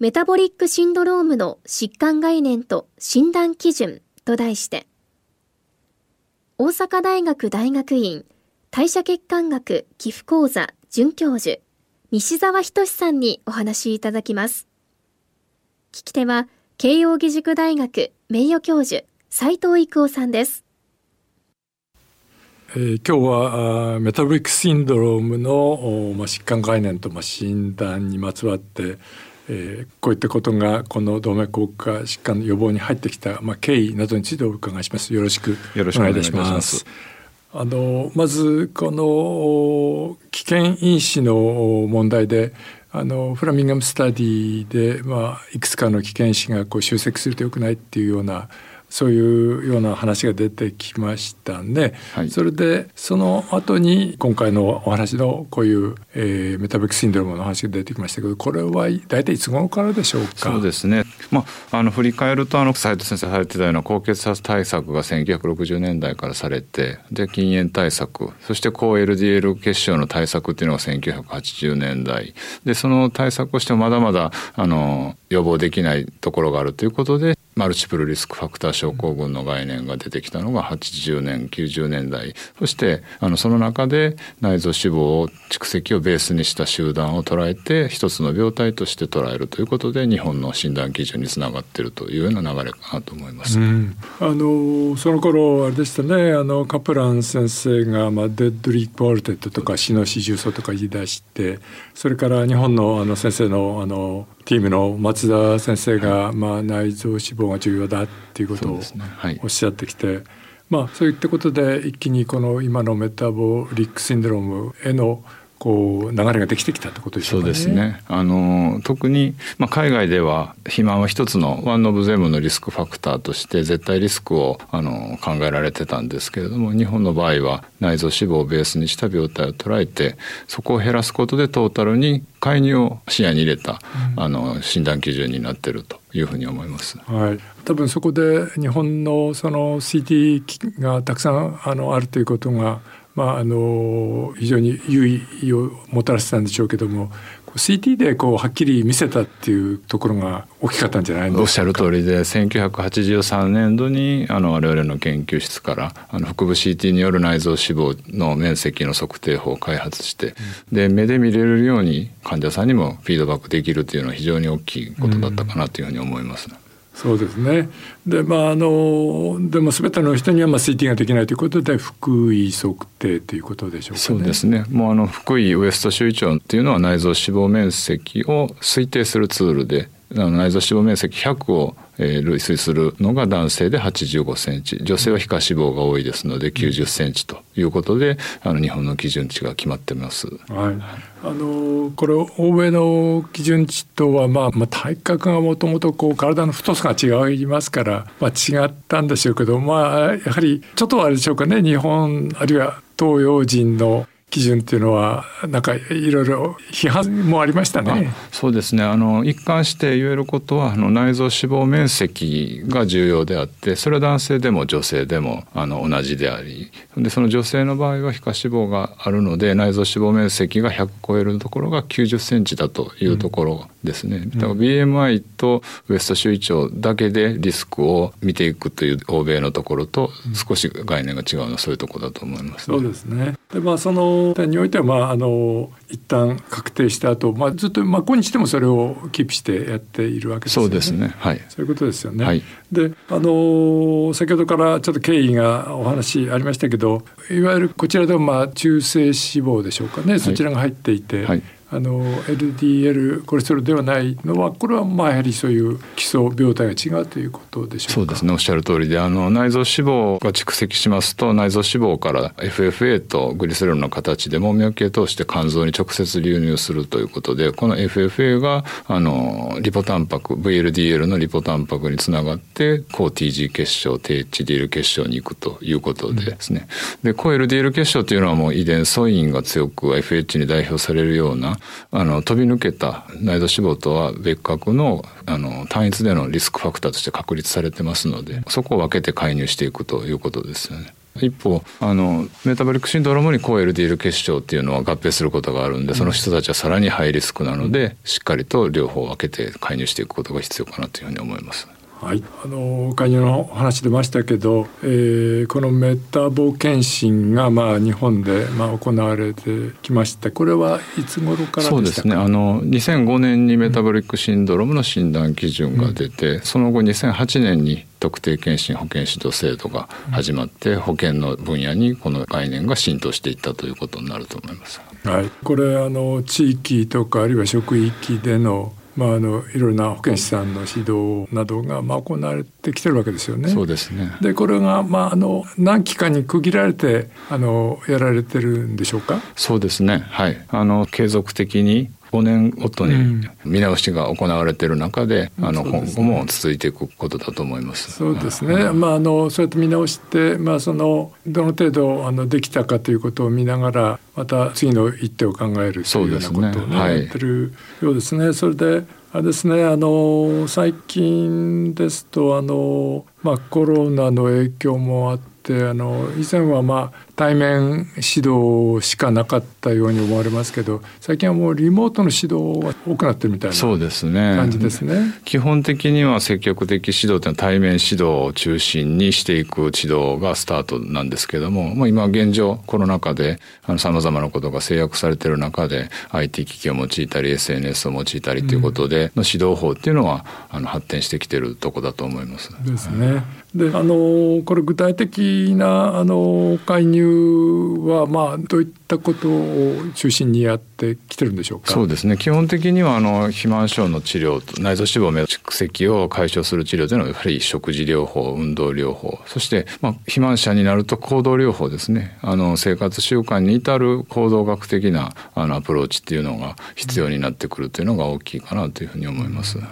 メタボリックシンドロームの疾患概念と診断基準と題して、大阪大学大学院代謝血管学寄付講座准教授、西澤仁さんにお話しいただきます。聞き手は、慶應義塾大学名誉教授、斉藤育夫さんです。えー、今日はメタボリックシンドロームの、まあ、疾患概念と、まあ、診断にまつわってえー、こういったことがこの動脈硬化疾患の予防に入ってきた、まあ、経緯などについてお伺いします。よろしくお願いいたします。あのまずこの危険因子の問題であのフラミンガムスタディで、まあ、いくつかの危険因子がこう集積するとよくないっていうようなそういうような話が出てきましたね。はい、それでその後に今回のお話のこういう、えー、メタボリックシンドロームの話が出てきましたけどこれは大体いつ頃からでしょうか？そうですね、まあ、あの振り返るとあの斉藤先生されてたような高血圧対策が1960年代からされてで禁煙対策そして高 LDL 血症の対策っていうのが1980年代。でその対策をしてもまだまだあの予防できないところがあるということでマルチプルリスクファクター症候群の概念が出てきたのが80年90年代。そしてあのその中で内臓脂肪を蓄積をベースにした集団を捉えて一つの病態として捉えるということで日本の診断基準につながっているというような流れかなと思います。うん、あのその頃あれでしたね。あのカプラン先生が、まあ、 deadly quartet とか死の四重奏とか言い出してそれから日本のあの先生のあのティームの松田先生が、まあ、内臓脂肪が重要だっていうことをおっしゃってきて、まあ、そういったことで一気にこの今のメタボリックシンドロームへのこう流れができてきたってことでしょうか、ね、そうですね。あの特にまあ海外では肥満は一つの one of them のリスクファクターとして絶対リスクをあの考えられてたんですけれども、日本の場合は内臓脂肪をベースにした病態を捉えて、そこを減らすことでトータルに介入を視野に入れた、うん、あの診断基準になっているというふうに思います。はい。多分そこで日本のその CT がたくさんあのあるということがまあ、あの非常に優位をもたらしたんでしょうけども CT でこうはっきり見せたっていうところが大きかったんじゃないおっしゃる通りで1983年度にあの我々の研究室からあの腹部 CT による内臓脂肪の面積の測定法を開発して、うん、で目で見れるように患者さんにもフィードバックできるというのは非常に大きいことだったかなというふうに思います。うんそうですね。で、まあ、あの、でも全ての人には、まあ、CT ができないということで、腹囲測定ということでしょうか、ね、そうですね。もう、あの、腹囲ウエスト周囲長っていうのは内臓脂肪面積を推定するツールで、内臓脂肪面積100を、類推するのが男性で85センチ。女性は皮下脂肪が多いですので90センチということであの日本の基準値が決まってます。はい。あのこれ欧米の基準値とは、まあ、まあ体格がもともと体の太さが違いますから、まあ、違ったんでしょうけど、まあ、やはりちょっとあれでしょうかね。日本あるいは東洋人の基準っていうのはなんかいろいろ批判もありましたね。そうですね。あの一貫して言えることはあの内臓脂肪面積が重要であって、それは男性でも女性でもあの同じであり、でその女性の場合は皮下脂肪があるので内臓脂肪面積が100超えるところが90センチだというところですね。だから BMI とウエスト周囲長だけでリスクを見ていくという欧米のところと少し概念が違うのはそういうところだと思います、ね、そうですね。でまあその点においてはまああの一旦確定した後、まあずっとまあ今日でもそれをキープしてやっているわけですよね。そうですね。はい。そういうことですよね。はい、であの先ほどからちょっと経緯がお話ありましたけどいわゆるこちらではまあ中性脂肪でしょうかねそちらが入っていて、はい、あの LDL コレステロールではないのはこれはまあやはりそういう基礎病態が違うということでしょうか？そうですね。おっしゃる通りであの内臓脂肪が蓄積しますと内臓脂肪から FFA とグリセロールの形で門脈系通して肝臓に直接流入するということでこの FFA があのリポタンパク VLDL のリポタンパクにつながって抗 TG 結晶低 HDL 結晶に行くということでですね、うん、で抗 LDL 結晶というのはもう遺伝素因が強く FH に代表されるようなあの飛び抜けた内臓脂肪とは別格のあの単一でのリスクファクターとして確立されてますのでそこを分けて介入していくということですよね。一方あのメタボリックシンドロームに抗 LDL 結晶っていうのは合併することがあるんでその人たちはさらにハイリスクなのでしっかりと両方分けて介入していくことが必要かなというふうに思います。はい、あの介入の話出ましたけど、えー、このメタボ検診がまあ日本でまあ行われてきました。これはいつ頃からそうですね。あの2005年にメタボリックシンドロームの診断基準が出て、うん、その後2008年に特定健診保健指導制度が始まって、保険の分野にこの概念が浸透していったということになると思います。はい、これあの地域とかあるいは職域でのまあ、あのいろいろな保健師さんの指導などがまあ行われてきてるわけですよね。そうですね。でこれが、まあ、あの何期かに区切られてあのやられてるんでしょうか？そうですね。はい。あの継続的に5年ごとに見直しが行われている中で、うん、あの今後も続いていくことだと思います。そうですね。まああのそうやって見直してまあそのどの程度あのできたかということを見ながらまた次の一手を考えるというようなことをね、ねはい、やってるようですね。それであれですねあの最近ですとあの、まあ、コロナの影響もあってあの以前はまあ対面指導しかなかったように思われますけど最近はもうリモートの指導が多くなってるみたいな感じですね。基本的には積極的指導というのは対面指導を中心にしていく指導がスタートなんですけども、まあ、今現状コロナ禍でさまざまなことが制約されている中で IT 機器を用いたり SNS を用いたりということでの指導法っていうのはあの発展してきてるとこだと思います。ですね。であのこれ具体的なあの介入はまあどういったことを中心にやってきてるんでしょうか？そうですね。基本的にはあの肥満症の治療内臓脂肪の蓄積を解消する治療というのはやはり食事療法運動療法そして、まあ、肥満者になると行動療法ですね。あの生活習慣に至る行動学的なあのアプローチっていうのが必要になってくるというのが大きいかなというふうに思います。な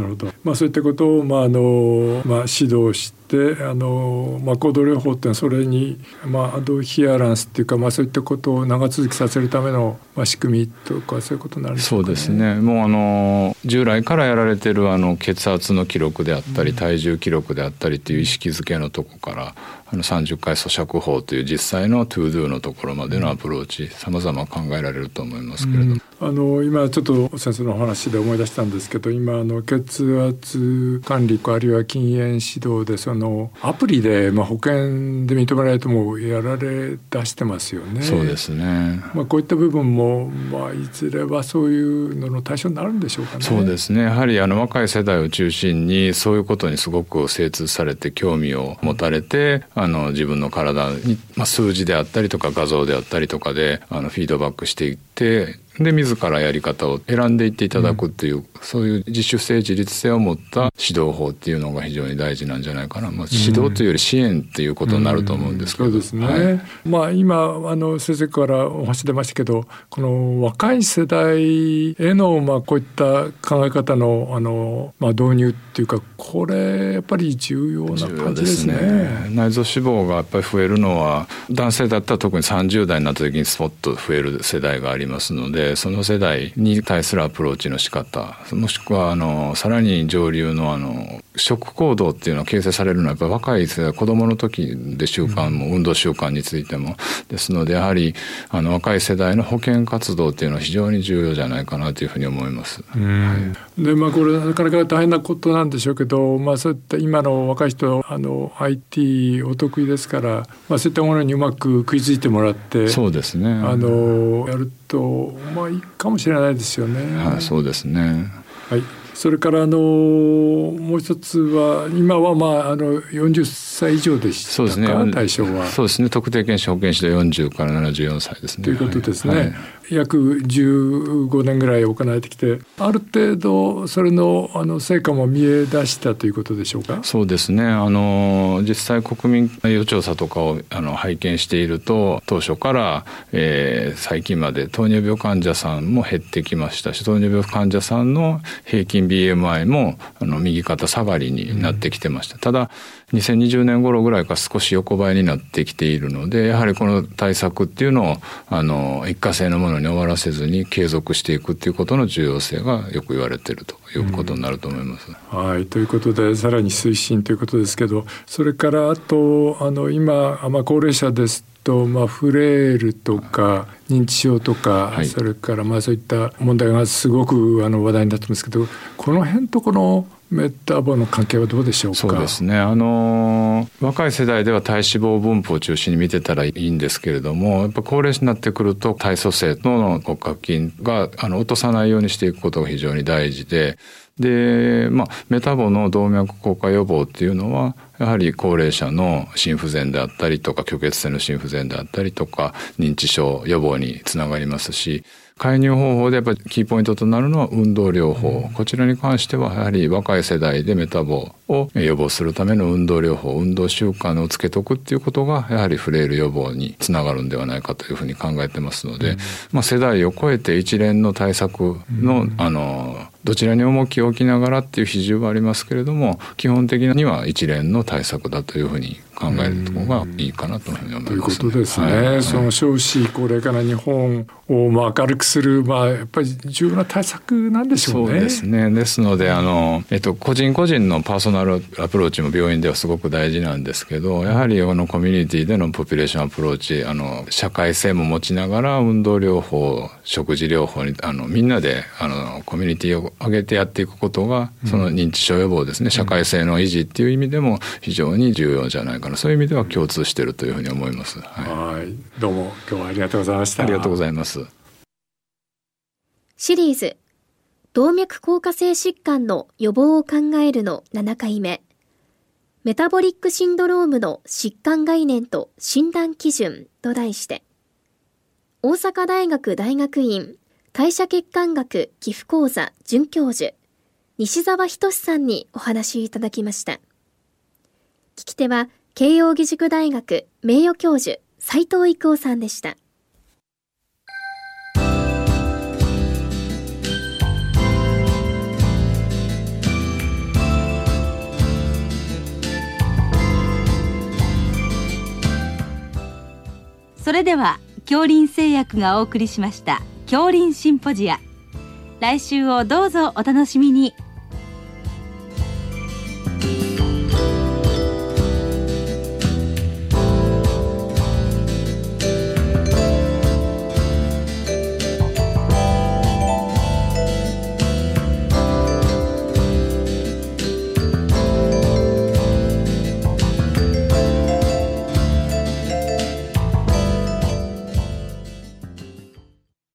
るほど、まあ、そういったことを、まああのまあ、指導してあの、まあ、行動療法っていうのはそれに、まあ、アドヒアランスっていうか、まあ、そういったことを長続きさせるための、まあ、仕組みとかそういうことになる、ね、そうですね。もうあの従来からやられてるあの血圧の記録であったり、体重記録であったりっていう意識づけのとこからあの30回咀嚼法という実際の to do のところまでのアプローチさまざま考えられると思いますけれども、うん、あの今ちょっと先生のお話で思い出したんですけど今あの血圧管理あるいは禁煙指導でそのアプリで、まあ、保険で認められてもやられ出してますよね。そうですね、まあ、こういった部分も、まあ、いずれはそういうのの対象になるんでしょうかね。そうですねやはりあの若い世代を中心にそういうことにすごく精通されて興味を持たれてあの自分の体に、まあ、数字であったりとか画像であったりとかであのフィードバックしていってで自らやり方を選んでいっていただくっていう、うん、そういう自主性自立性を持った指導法っていうのが非常に大事なんじゃないかな、まあ、指導というより支援っていうことになると思うんですけど、うん。うん、そうですね、はい、まあ今あの先生からお話出ましたけどこの若い世代へのまあこういった考え方のあの、まあ、導入っていうかこれやっぱり重要な感じですね、ね、内臓脂肪がやっぱり増えるのは男性だったら特に30代になった時にスポッと増える世代がありますのでその世代に対するアプローチの仕方もしくはあのさらに上流のあの食行動っていうのは形成されるのはやっぱ若い世代子供の時で習慣も、運動習慣についてもですのでやはりあの若い世代の保健活動っていうのは非常に重要じゃないかなというふうに思います。はい、でまあこれなかなか大変なことなんでしょうけど、まあ、そういった今の若い人あの IT お得意ですから、まあ、そういったものにうまく食いついてもらってそうですねあのやるとまあいいかもしれないですよね。はい、そうですね。はい。それからあのもう一つは今はまああの40歳以上でしたそうですね。対象は。そうですね。特定健診保険指導40から74歳ですね。ということですね、はい、約15年ぐらい行われてきてある程度それのあの成果も見え出したということでしょうか？そうですね。あの実際国民世調査とかをあの拝見していると当初から、えー、最近まで糖尿病患者さんも減ってきましたし糖尿病患者さんの平均 BMI もあの右肩下がりになってきてました、うん、ただ2020年頃ぐらいから少し横ばいになってきているのでやはりこの対策っていうのをあの一過性のものに終わらせずに継続していくっていうことの重要性がよく言われているということになると思います。うん、はい。ということでさらに推進ということですけどそれからあとあの今、まあ、高齢者ですと、まあ、フレイルとか認知症とか、はい、それからまあそういった問題がすごくあの話題になってますけどこの辺とこのメタボの関係はどうでしょうか？そうですね。あの若い世代では体脂肪分布を中心に見てたらいいんですけれどもやっぱ高齢者になってくると体組成の骨格筋があの落とさないようにしていくことが非常に大事でで、まあ、メタボの動脈硬化予防っていうのはやはり高齢者の心不全であったりとか虚血性の心不全であったりとか認知症予防につながりますし介入方法でやっぱりキーポイントとなるのは運動療法、うん、こちらに関してはやはり若い世代でメタボを予防するための運動療法運動習慣をつけとくっていうことがやはりフレイル予防につながるんではないかというふうに考えてますので、うん、まあ、世代を超えて一連の対策の、うん、あのどちらに重きを置きながらっていう比重はありますけれども基本的には一連の対策だというふうに考える方がいいかなというふうに思います、ね、ということですね、はい、その少子高齢化の日本をまあ明るくする、まあ、やっぱり重要な対策なんでしょうね。そうですね。ですのであの、えっと、個人個人のパーソナルアプローチも病院ではすごく大事なんですけどやはりこのコミュニティでのポピュレーションアプローチあの社会性も持ちながら運動療法食事療法にあのみんなであのコミュニティを上げてやっていくことがその認知症予防ですね、社会性の維持っていう意味でも非常に重要じゃないかな。そういう意味では共通しているというふうに思います。はい、どうも今日はありがとうございました。ありがとうございます。シリーズ動脈硬化性疾患の予防を考えるの7回目。メタボリックシンドロームの疾患概念と診断基準と題して大阪大学大学院代謝血管学寄付講座准教授西澤仁さんにお話いただきました。聞き手は慶應義塾大学名誉教授斉藤育夫さんでした。それでは恐林製薬がお送りしました。恐林シンポジア。来週をどうぞお楽しみに。